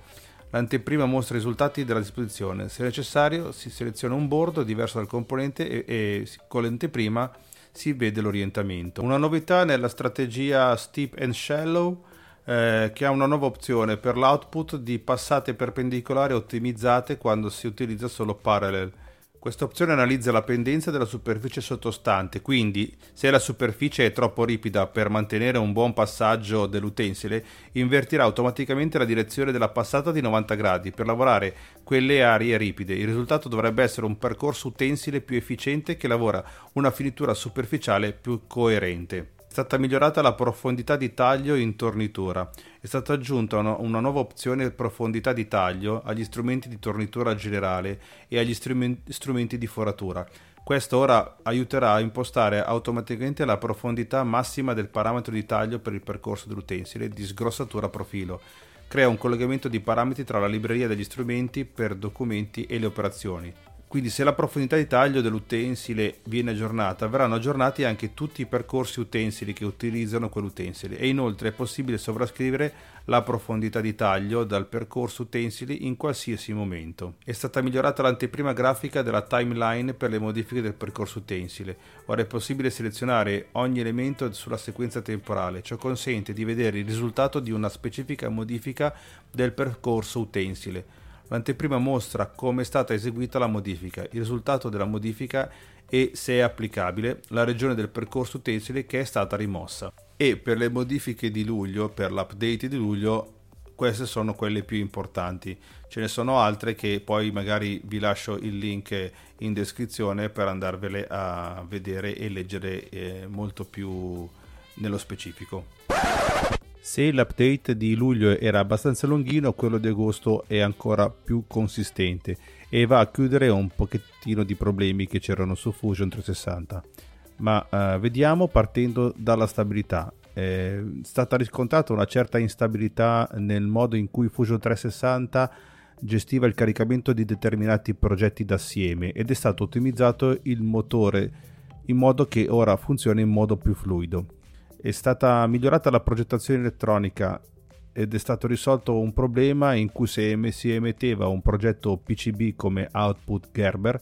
L'anteprima mostra i risultati della disposizione. Se necessario, si seleziona un bordo diverso dal componente e, e con l'anteprima si vede l'orientamento. Una novità nella strategia Steep and Shallow eh, che ha una nuova opzione per l'output di passate perpendicolari ottimizzate quando si utilizza solo parallel. Questa opzione analizza la pendenza della superficie sottostante, quindi se la superficie è troppo ripida per mantenere un buon passaggio dell'utensile, invertirà automaticamente la direzione della passata di 90 gradi per lavorare quelle aree ripide. Il risultato dovrebbe essere un percorso utensile più efficiente che lavora una finitura superficiale più coerente. Stata migliorata la profondità di taglio in tornitura. È stata aggiunta una, nuova opzione profondità di taglio agli strumenti di tornitura generale e agli strumenti, di foratura. Questo ora aiuterà a impostare automaticamente la profondità massima del parametro di taglio per il percorso dell'utensile di sgrossatura profilo. Crea un collegamento di parametri tra la libreria degli strumenti per documenti e le operazioni. Quindi se la profondità di taglio dell'utensile viene aggiornata, verranno aggiornati anche tutti i percorsi utensili che utilizzano quell'utensile e inoltre è possibile sovrascrivere la profondità di taglio dal percorso utensili in qualsiasi momento. È stata migliorata l'anteprima grafica della timeline per le modifiche del percorso utensile. Ora è possibile selezionare ogni elemento sulla sequenza temporale. Ciò consente di vedere il risultato di una specifica modifica del percorso utensile L'anteprima mostra come è stata eseguita la modifica, il risultato della modifica e se è applicabile la regione del percorso utensile che è stata rimossa. E per le modifiche di luglio, per l'update di luglio, queste sono quelle più importanti. Ce ne sono altre che poi magari vi lascio il link in descrizione per andarvele a vedere e leggere eh, molto più nello specifico. Se l'update di luglio era abbastanza lunghino, quello di agosto è ancora più consistente e va a chiudere un pochettino di problemi che c'erano su Fusion 360. Ma eh, vediamo partendo dalla stabilità. È stata riscontrata una certa instabilità nel modo in cui Fusion 360 gestiva il caricamento di determinati progetti d'assieme ed è stato ottimizzato il motore in modo che ora funzioni in modo più fluido è stata migliorata la progettazione elettronica ed è stato risolto un problema in cui se si emetteva un progetto PCB come output Gerber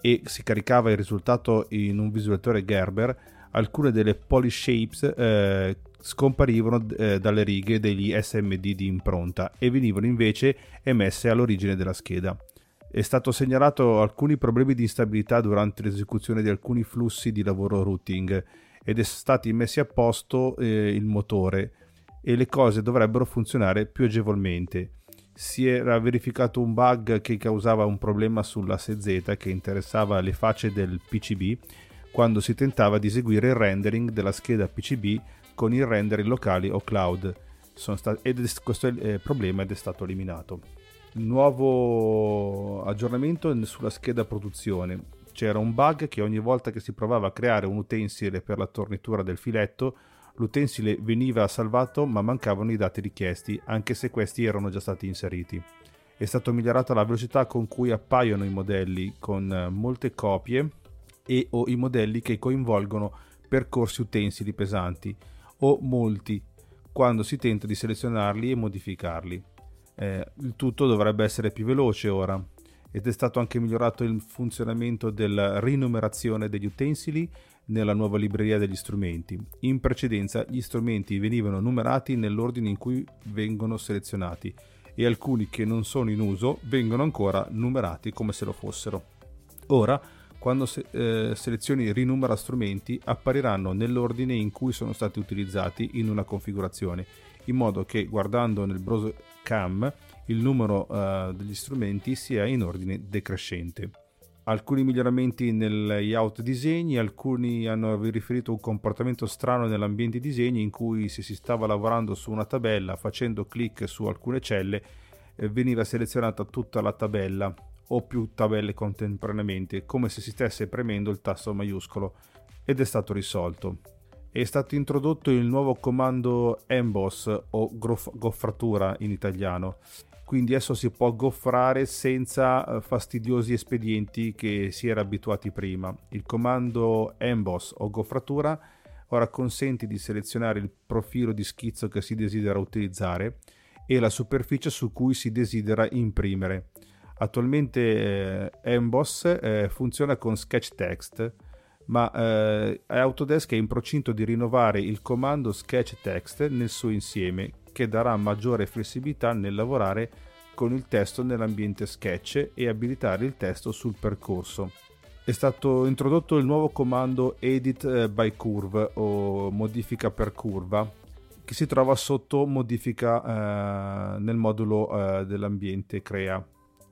e si caricava il risultato in un visualizzatore Gerber, alcune delle polyshapes eh, scomparivano eh, dalle righe degli SMD di impronta e venivano invece emesse all'origine della scheda. È stato segnalato alcuni problemi di instabilità durante l'esecuzione di alcuni flussi di lavoro routing ed è stato messo a posto eh, il motore e le cose dovrebbero funzionare più agevolmente. Si era verificato un bug che causava un problema sull'asse Z che interessava le facce del PCB quando si tentava di eseguire il rendering della scheda PCB con i rendering locali o cloud. Stati, ed questo è il eh, problema ed è stato eliminato. nuovo aggiornamento sulla scheda produzione. C'era un bug che ogni volta che si provava a creare un utensile per la tornitura del filetto, l'utensile veniva salvato ma mancavano i dati richiesti, anche se questi erano già stati inseriti. È stata migliorata la velocità con cui appaiono i modelli con molte copie e o i modelli che coinvolgono percorsi utensili pesanti o molti quando si tenta di selezionarli e modificarli. Eh, il tutto dovrebbe essere più veloce ora ed è stato anche migliorato il funzionamento della rinumerazione degli utensili nella nuova libreria degli strumenti. In precedenza gli strumenti venivano numerati nell'ordine in cui vengono selezionati e alcuni che non sono in uso vengono ancora numerati come se lo fossero. Ora, quando se- eh, selezioni rinumera strumenti, appariranno nell'ordine in cui sono stati utilizzati in una configurazione, in modo che guardando nel browser CAM il numero uh, degli strumenti sia in ordine decrescente. Alcuni miglioramenti nel layout disegni, alcuni hanno riferito un comportamento strano nell'ambiente disegni in cui se si stava lavorando su una tabella facendo clic su alcune celle eh, veniva selezionata tutta la tabella o più tabelle contemporaneamente come se si stesse premendo il tasto maiuscolo ed è stato risolto è stato introdotto il nuovo comando emboss o goffratura in italiano. Quindi adesso si può goffrare senza eh, fastidiosi espedienti che si era abituati prima. Il comando emboss o goffratura ora consente di selezionare il profilo di schizzo che si desidera utilizzare e la superficie su cui si desidera imprimere. Attualmente eh, Emboss eh, funziona con Sketch Text ma eh, Autodesk è in procinto di rinnovare il comando Sketch Text nel suo insieme, che darà maggiore flessibilità nel lavorare con il testo nell'ambiente Sketch e abilitare il testo sul percorso. È stato introdotto il nuovo comando Edit eh, by Curve o modifica per curva, che si trova sotto modifica eh, nel modulo eh, dell'ambiente Crea.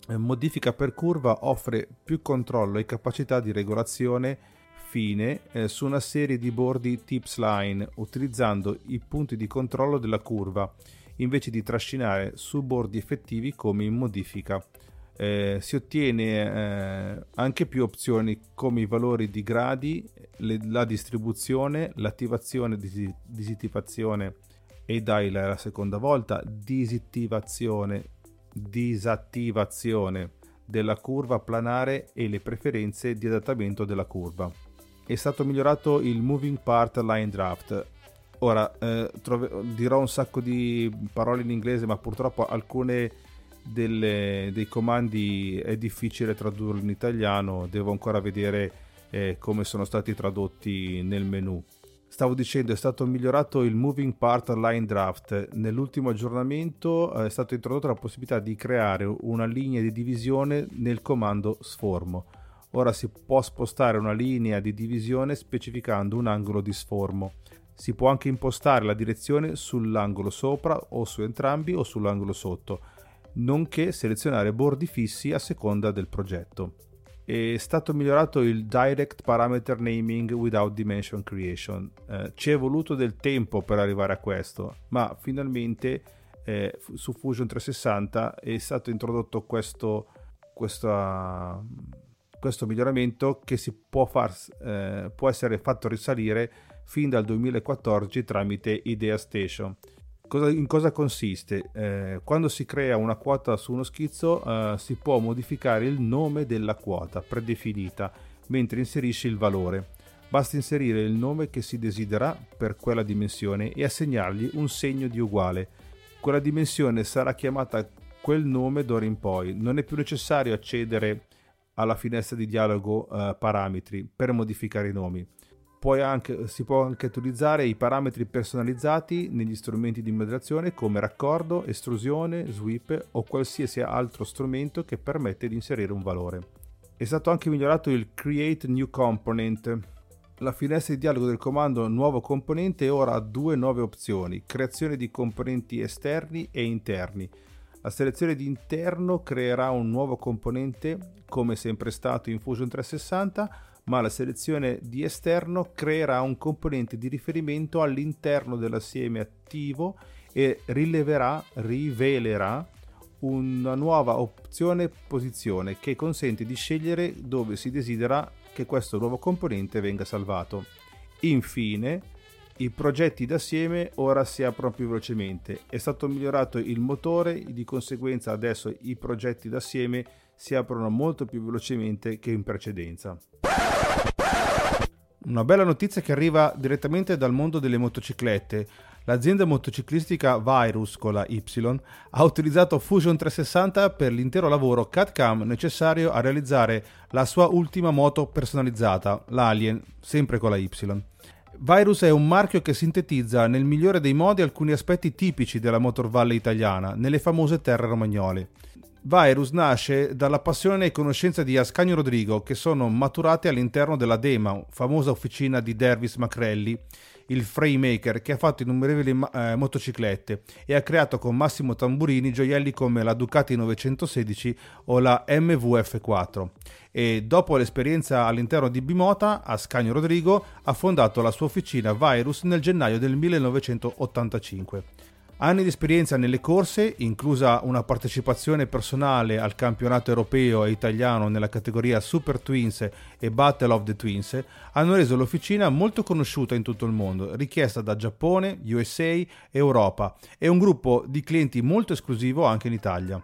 Eh, modifica per curva offre più controllo e capacità di regolazione fine eh, su una serie di bordi tips line utilizzando i punti di controllo della curva invece di trascinare su bordi effettivi come in modifica. Eh, si ottiene eh, anche più opzioni come i valori di gradi, le, la distribuzione, l'attivazione, dis- disattivazione e dai la seconda volta, disattivazione, disattivazione della curva planare e le preferenze di adattamento della curva è stato migliorato il Moving Part Line Draft. Ora eh, trove- dirò un sacco di parole in inglese, ma purtroppo alcune delle, dei comandi è difficile tradurlo in italiano, devo ancora vedere eh, come sono stati tradotti nel menu. Stavo dicendo, è stato migliorato il Moving Part Line Draft. Nell'ultimo aggiornamento eh, è stata introdotta la possibilità di creare una linea di divisione nel comando sformo Ora si può spostare una linea di divisione specificando un angolo di sformo. Si può anche impostare la direzione sull'angolo sopra o su entrambi o sull'angolo sotto, nonché selezionare bordi fissi a seconda del progetto. È stato migliorato il Direct Parameter Naming Without Dimension Creation. Eh, ci è voluto del tempo per arrivare a questo, ma finalmente eh, su Fusion 360 è stato introdotto questo, questa questo miglioramento che si può, far, eh, può essere fatto risalire fin dal 2014 tramite Idea Station. Cosa, in cosa consiste? Eh, quando si crea una quota su uno schizzo eh, si può modificare il nome della quota predefinita mentre inserisce il valore. Basta inserire il nome che si desidera per quella dimensione e assegnargli un segno di uguale. Quella dimensione sarà chiamata quel nome d'ora in poi. Non è più necessario accedere alla finestra di dialogo eh, parametri per modificare i nomi. Anche, si può anche utilizzare i parametri personalizzati negli strumenti di modellazione come raccordo, estrusione, sweep o qualsiasi altro strumento che permette di inserire un valore. È stato anche migliorato il Create New Component. La finestra di dialogo del comando nuovo componente ora ha due nuove opzioni, creazione di componenti esterni e interni la selezione di interno creerà un nuovo componente come sempre stato in Fusion 360, ma la selezione di esterno creerà un componente di riferimento all'interno dell'assieme attivo e rileverà, rivelerà una nuova opzione posizione che consente di scegliere dove si desidera che questo nuovo componente venga salvato. Infine, i progetti d'assieme ora si aprono più velocemente. È stato migliorato il motore, di conseguenza adesso i progetti d'assieme si aprono molto più velocemente che in precedenza. Una bella notizia che arriva direttamente dal mondo delle motociclette. L'azienda motociclistica Virus con la Y ha utilizzato Fusion 360 per l'intero lavoro CAD-CAM necessario a realizzare la sua ultima moto personalizzata, l'Alien, sempre con la Y. Virus è un marchio che sintetizza nel migliore dei modi alcuni aspetti tipici della Motor Valley italiana, nelle famose terre romagnole. Virus nasce dalla passione e conoscenza di Ascanio Rodrigo, che sono maturate all'interno della Dema, famosa officina di Dervis Macrelli, il Framemaker, che ha fatto innumerevoli eh, motociclette e ha creato con Massimo Tamburini gioielli come la Ducati 916 o la MV F4. E dopo l'esperienza all'interno di Bimota, Ascanio Rodrigo ha fondato la sua officina Virus nel gennaio del 1985. Anni di esperienza nelle corse, inclusa una partecipazione personale al campionato europeo e italiano nella categoria Super Twins e Battle of the Twins, hanno reso l'officina molto conosciuta in tutto il mondo, richiesta da Giappone, USA Europa, e un gruppo di clienti molto esclusivo anche in Italia.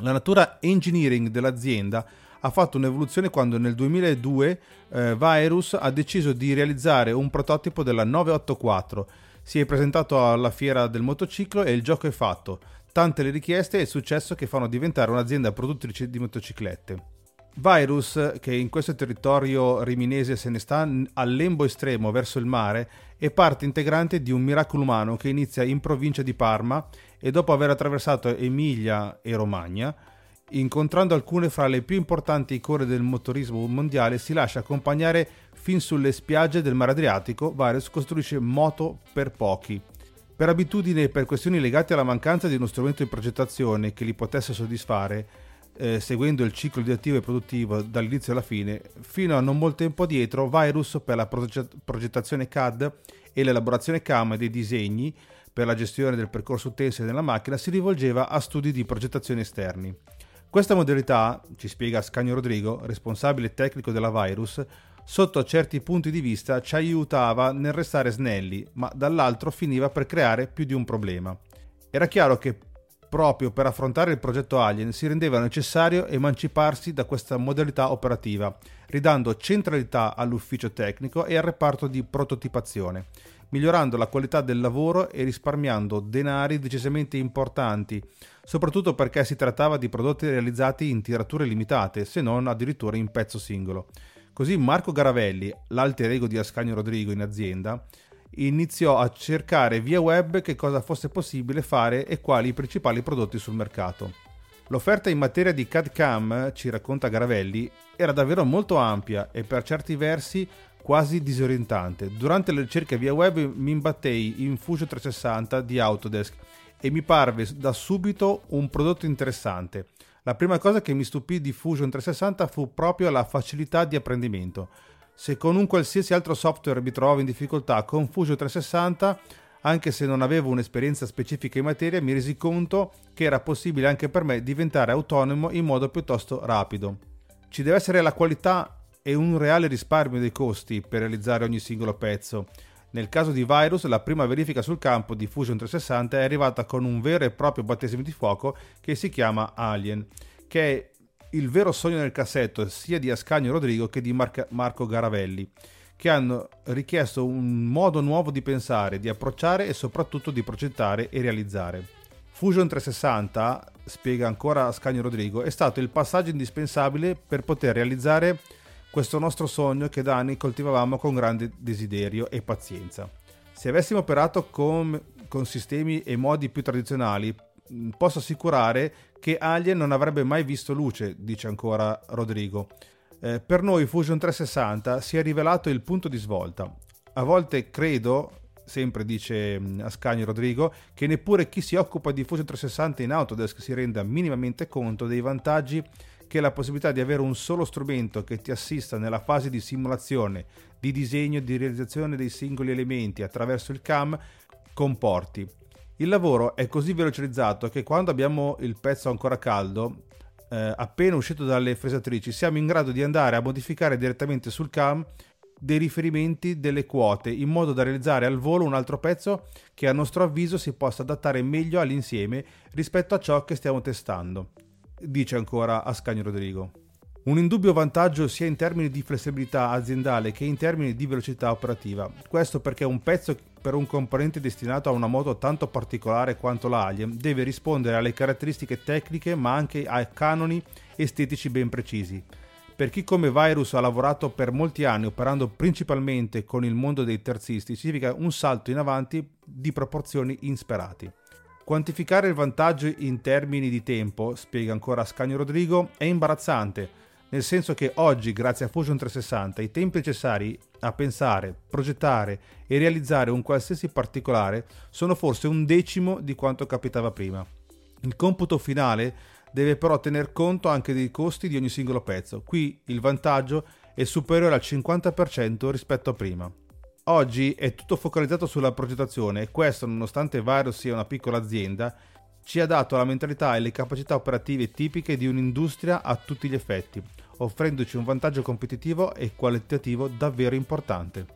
La natura engineering dell'azienda ha fatto un'evoluzione quando nel 2002 eh, Virus ha deciso di realizzare un prototipo della 984 si è presentato alla fiera del motociclo e il gioco è fatto. Tante le richieste e il successo che fanno diventare un'azienda produttrice di motociclette. Virus, che in questo territorio riminese se ne sta al lembo estremo verso il mare, è parte integrante di un miracolo umano che inizia in provincia di Parma e dopo aver attraversato Emilia e Romagna, incontrando alcune fra le più importanti icone del motorismo mondiale, si lascia accompagnare fin sulle spiagge del mare Adriatico, Varius costruisce moto per pochi. Per abitudine e per questioni legate alla mancanza di uno strumento di progettazione che li potesse soddisfare, eh, seguendo il ciclo di attivo e produttivo dall'inizio alla fine, fino a non molto tempo dietro, Virus per la progettazione CAD e l'elaborazione CAM dei disegni per la gestione del percorso utensile della macchina si rivolgeva a studi di progettazione esterni. Questa modalità, ci spiega Scagno Rodrigo, responsabile tecnico della Virus, sotto certi punti di vista ci aiutava nel restare snelli, ma dall'altro finiva per creare più di un problema. Era chiaro che proprio per affrontare il progetto Alien si rendeva necessario emanciparsi da questa modalità operativa, ridando centralità all'ufficio tecnico e al reparto di prototipazione, migliorando la qualità del lavoro e risparmiando denari decisamente importanti, soprattutto perché si trattava di prodotti realizzati in tirature limitate, se non addirittura in pezzo singolo. Così Marco Garavelli, l'alter ego di Ascanio Rodrigo in azienda, iniziò a cercare via web che cosa fosse possibile fare e quali i principali prodotti sul mercato. L'offerta in materia di CAD-CAM, ci racconta Garavelli, era davvero molto ampia e per certi versi quasi disorientante. Durante le ricerche via web mi imbattei in Fusion 360 di Autodesk e mi parve da subito un prodotto interessante. La prima cosa che mi stupì di Fusion 360 fu proprio la facilità di apprendimento. Se con un qualsiasi altro software mi trovavo in difficoltà con Fusion 360, anche se non avevo un'esperienza specifica in materia, mi resi conto che era possibile anche per me diventare autonomo in modo piuttosto rapido. Ci deve essere la qualità e un reale risparmio dei costi per realizzare ogni singolo pezzo. Nel caso di Virus, la prima verifica sul campo di Fusion 360 è arrivata con un vero e proprio battesimo di fuoco che si chiama Alien, che è il vero sogno nel cassetto sia di Ascanio Rodrigo che di Mar- Marco Garavelli, che hanno richiesto un modo nuovo di pensare, di approcciare e soprattutto di progettare e realizzare. Fusion 360, spiega ancora Ascanio Rodrigo, è stato il passaggio indispensabile per poter realizzare questo nostro sogno che da anni coltivavamo con grande desiderio e pazienza. Se avessimo operato con, con sistemi e modi più tradizionali, mm, posso assicurare che Alien non avrebbe mai visto luce, dice ancora Rodrigo. Eh, per noi Fusion 360 si è rivelato il punto di svolta. A volte credo, sempre dice mm, Ascanio Rodrigo, che neppure chi si occupa di Fusion 360 in Autodesk si renda minimamente conto dei vantaggi che la possibilità di avere un solo strumento che ti assista nella fase di simulazione, di disegno e di realizzazione dei singoli elementi attraverso il CAM comporti. Il lavoro è così velocizzato che quando abbiamo il pezzo ancora caldo, eh, appena uscito dalle fresatrici, siamo in grado di andare a modificare direttamente sul CAM dei riferimenti delle quote in modo da realizzare al volo un altro pezzo che a nostro avviso si possa adattare meglio all'insieme rispetto a ciò che stiamo testando, dice ancora Ascanio Rodrigo. Un indubbio vantaggio sia in termini di flessibilità aziendale che in termini di velocità operativa. Questo perché un pezzo per un componente destinato a una moto tanto particolare quanto l'Alien deve rispondere alle caratteristiche tecniche ma anche ai canoni estetici ben precisi. Per chi come Virus ha lavorato per molti anni operando principalmente con il mondo dei terzisti significa un salto in avanti di proporzioni insperati. Quantificare il vantaggio in termini di tempo, spiega ancora Scagno Rodrigo, è imbarazzante nel senso che oggi, grazie a Fusion 360, i tempi necessari a pensare, progettare e realizzare un qualsiasi particolare sono forse un decimo di quanto capitava prima. Il computo finale deve però tener conto anche dei costi di ogni singolo pezzo. Qui il vantaggio è superiore al 50% rispetto a prima. Oggi è tutto focalizzato sulla progettazione e questo, nonostante Virus sia una piccola azienda, ci ha dato la mentalità e le capacità operative tipiche di un'industria a tutti gli effetti, offrendoci un vantaggio competitivo e qualitativo davvero importante.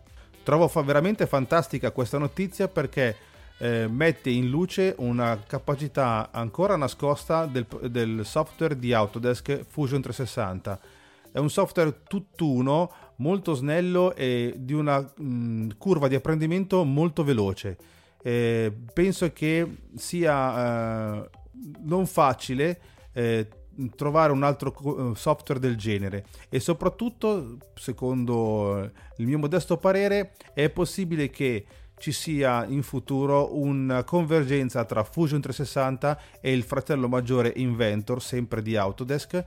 Trovo fa veramente fantastica questa notizia perché eh, mette in luce una capacità ancora nascosta del, del, software di Autodesk Fusion 360. È un software tutt'uno, molto snello e di una mh, curva di apprendimento molto veloce. Eh, penso che sia eh, non facile eh, trovare un altro eh, software del genere e soprattutto secondo il mio modesto parere è possibile che ci sia in futuro una convergenza tra Fusion 360 e il fratello maggiore Inventor sempre di Autodesk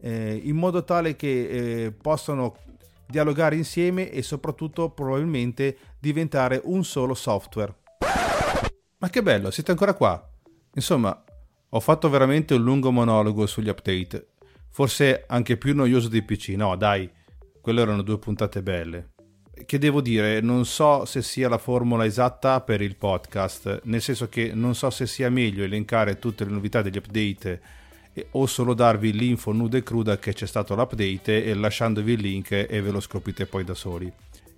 eh, in modo tale che eh, possano dialogare insieme e soprattutto probabilmente diventare un solo software. Ma che bello siete ancora qua. Insomma ho fatto veramente un lungo monologo sugli update, forse anche più noioso dei PC, no dai, quelle erano due puntate belle. Che devo dire, non so se sia la formula esatta per il podcast, nel senso che non so se sia meglio elencare tutte le novità degli update o solo darvi l'info nuda e cruda che c'è stato l'update e lasciandovi il link e ve lo scoprite poi da soli.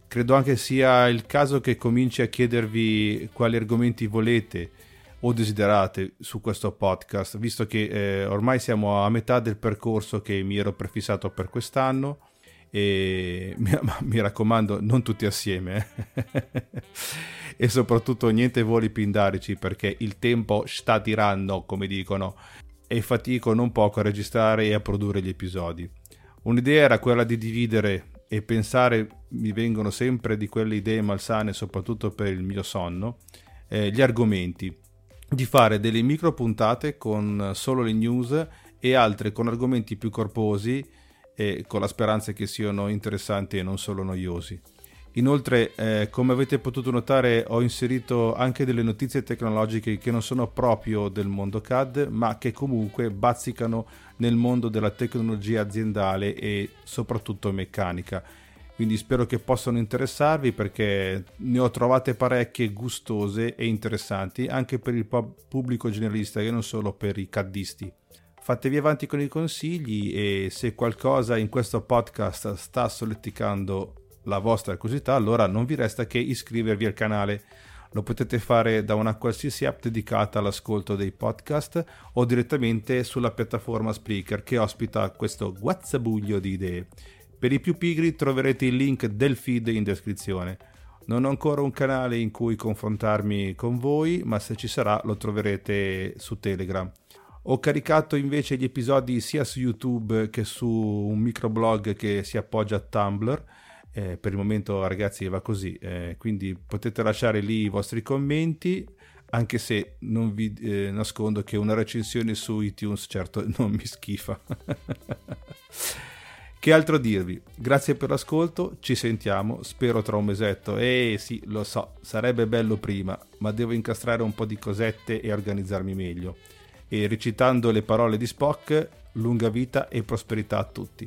Credo anche sia il caso che cominci a chiedervi quali argomenti volete o desiderate su questo podcast, visto che eh, ormai siamo a metà del percorso che mi ero prefissato per quest'anno e mi, mi raccomando non tutti assieme eh. e soprattutto niente voli pindarici perché il tempo sta tirando come dicono e fatico non poco a registrare e a produrre gli episodi un'idea era quella di dividere e pensare mi vengono sempre di quelle idee malsane soprattutto per il mio sonno eh, gli argomenti di fare delle micro puntate con solo le news e altre con argomenti più corposi e con la speranza che siano interessanti e non solo noiosi. Inoltre, eh, come avete potuto notare, ho inserito anche delle notizie tecnologiche che non sono proprio del mondo CAD, ma che comunque bazzicano nel mondo della tecnologia aziendale e soprattutto meccanica quindi spero che possano interessarvi perché ne ho trovate parecchie gustose e interessanti anche per il pubblico generalista e non solo per i caddisti. Fatevi avanti con i consigli e se qualcosa in questo podcast sta solleticando la vostra curiosità, allora non vi resta che iscrivervi al canale. Lo potete fare da una qualsiasi app dedicata all'ascolto dei podcast o direttamente sulla piattaforma Spreaker che ospita questo guazzabuglio di idee. Per i più pigri troverete il link del feed in descrizione. Non ho ancora un canale in cui confrontarmi con voi, ma se ci sarà lo troverete su Telegram. Ho caricato invece gli episodi sia su YouTube che su un microblog che si appoggia a Tumblr. Eh, per il momento ragazzi va così, eh, quindi potete lasciare lì i vostri commenti, anche se non vi eh, nascondo che una recensione su iTunes certo non mi schifa. Che altro dirvi? Grazie per l'ascolto, ci sentiamo, spero tra un mesetto. Eh sì, lo so, sarebbe bello prima, ma devo incastrare un po' di cosette e organizzarmi meglio. E recitando le parole di Spock, lunga vita e prosperità a tutti.